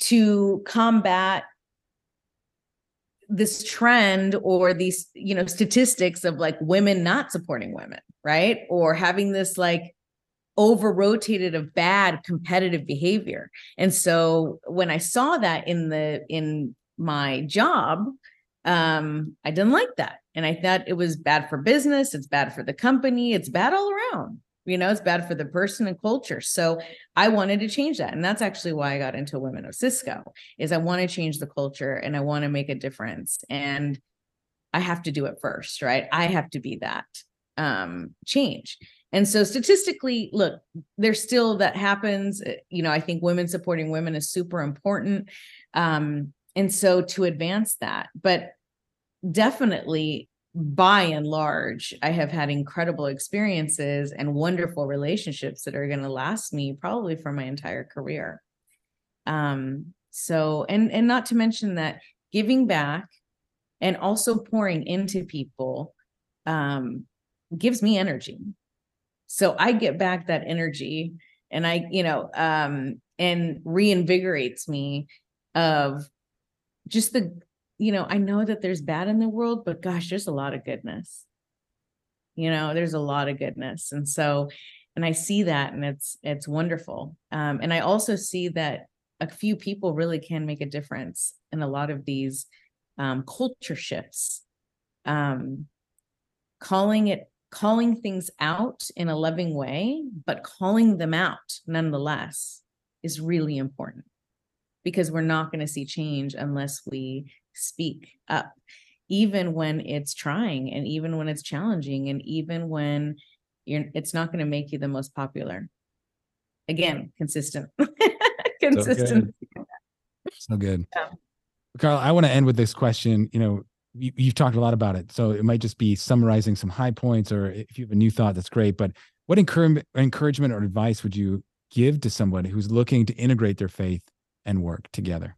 to combat this trend or these you know statistics of like women not supporting women right? Or having this like over rotated of bad competitive behavior. And so when i saw that in the in my job um i didn't like that. And i thought it was bad for business it's bad for the company it's bad all around you know it's bad for the person and culture. So i wanted to change that and that's actually why i got into women of cisco is i want to change the culture and i want to make a difference and i have to do it first right? I have to be that um change. And so statistically look there's still that happens eh, you know i think women supporting women is super important um and so to advance that but definitely by and large, I have had incredible experiences and wonderful relationships that are going to last me probably for my entire career. Um, so, and and not to mention that giving back and also pouring into people um, gives me energy. So I get back that energy, and I, you know, um, and reinvigorates me of just the you know, I know that there's bad in the world, but gosh, there's a lot of goodness. You know, there's a lot of goodness. And so, and I see that and it's it's wonderful. Um, and I also see that a few people really can make a difference in a lot of these um, culture shifts. Um, calling it calling things out in a loving way, but calling them out nonetheless is really important because we're not going to see change unless we speak up even when it's trying and even when it's challenging and even when you're it's not going to make you the most popular again consistent consistent so good, so good. Yeah. Karla i want to end with this question you know you, you've talked a lot about it. So it might just be summarizing some high points, or if you have a new thought, that's great. But what encouragement, encouragement or advice would you give to someone who's looking to integrate their faith and work together?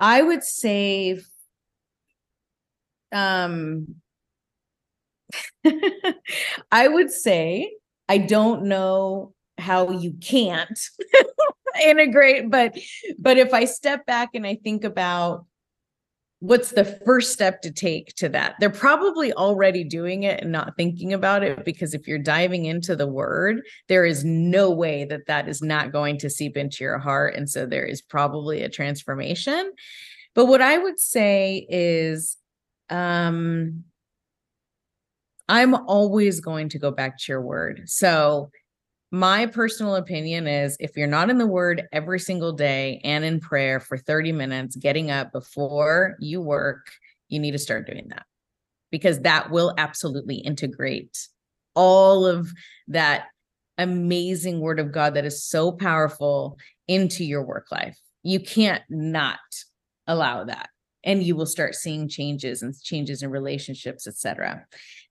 I would say um I would say I don't know how you can't integrate but but if I step back and I think about what's the first step to take to that? They're probably already doing it and not thinking about it because if you're diving into the word there is no way that that is not going to seep into your heart and so there is probably a transformation. But what i would say is um i'm always going to go back to your word. So my personal opinion is if you're not in the word every single day and in prayer for 30 minutes, getting up before you work, you need to start doing that because that will absolutely integrate all of that amazing word of God that is so powerful into your work life. You can't not allow that and you will start seeing changes and changes in relationships etc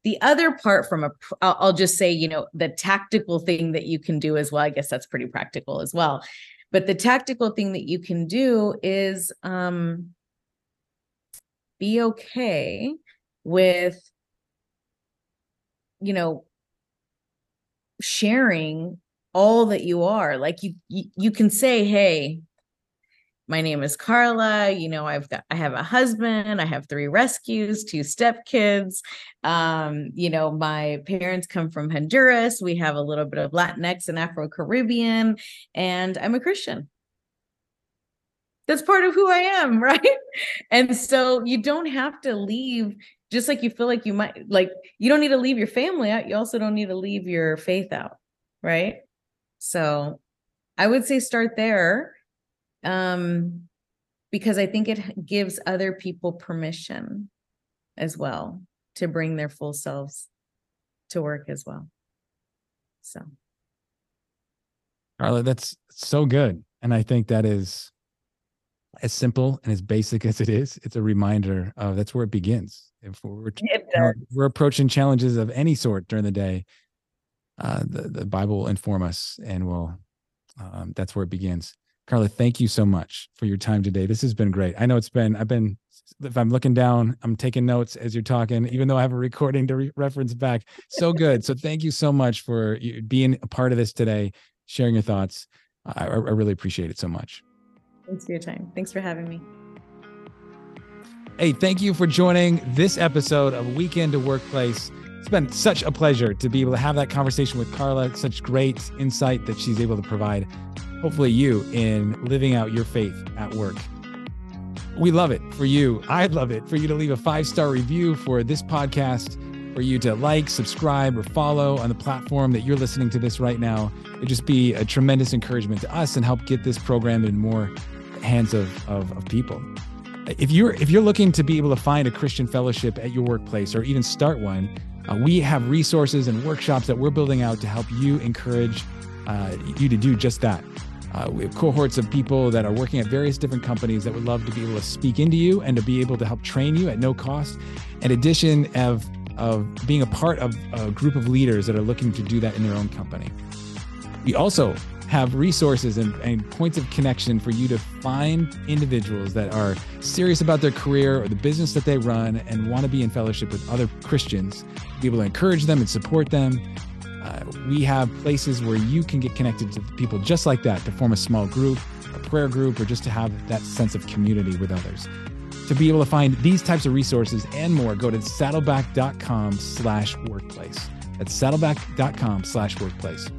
the other part from a i'll just say you know the tactical thing that you can do as well i guess that's pretty practical as well but the tactical thing that you can do is um be okay with you know sharing all that you are like you you, you can say hey my name is Karla. You know, I've got I have a husband, I have three rescues, two stepkids. Um, you know, my parents come from Honduras. We have a little bit of Latinx and Afro Caribbean, and I'm a Christian. That's part of who I am, right? And so you don't have to leave just like you feel like you might like you don't need to leave your family out. You also don't need to leave your faith out, right? So I would say start there um, because I think it gives other people permission as well to bring their full selves to work as well. So, Karla, that's so good. And I think that is as simple and as basic as it is, it's a reminder of that's where it begins. If we're, we're approaching challenges of any sort during the day, uh, the, the Bible will inform us and will, um, that's where it begins. Karla, thank you so much for your time today. This has been great. I know it's been, I've been, if I'm looking down, I'm taking notes as you're talking, even though I have a recording to re- reference back. So good. so thank you so much for being a part of this today, sharing your thoughts. I, I really appreciate it so much. Thanks for your time. Thanks for having me. Hey, thank you for joining this episode of Weekend to Workplace. It's been such a pleasure to be able to have that conversation with Karla, such great insight that she's able to provide hopefully you in living out your faith at work. We love it for you. I'd love it for you to leave a five star review for this podcast, for you to like, subscribe, or follow on the platform that you're listening to this right now. It'd just be a tremendous encouragement to us and help get this program in more hands of, of, of people. If you're if you're looking to be able to find a Christian fellowship at your workplace or even start one, uh, we have resources and workshops that we're building out to help you encourage uh, you to do just that. Uh, we have cohorts of people that are working at various different companies that would love to be able to speak into you and to be able to help train you at no cost. In addition of of being a part of a group of leaders that are looking to do that in their own company. We also have resources and, and, points of connection for you to find individuals that are serious about their career or the business that they run and want to be in fellowship with other Christians, be able to encourage them and support them uh, we have places where you can get connected to people just like that to form a small group, a prayer group, or just to have that sense of community with others. To be able to find these types of resources and more, go to saddleback.com slash workplace. That's saddleback.com slash workplace.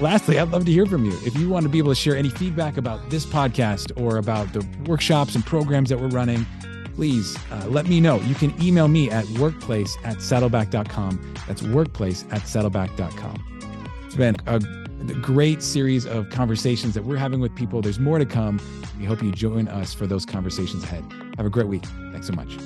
Lastly, I'd love to hear from you. If you want to be able to share any feedback about this podcast or about the workshops and programs that we're running, please uh, let me know. You can email me at workplace at saddleback.com. That's workplace at saddleback.com. It's been a great series of conversations that we're having with people. There's more to come. We hope you join us for those conversations ahead. Have a great week. Thanks so much.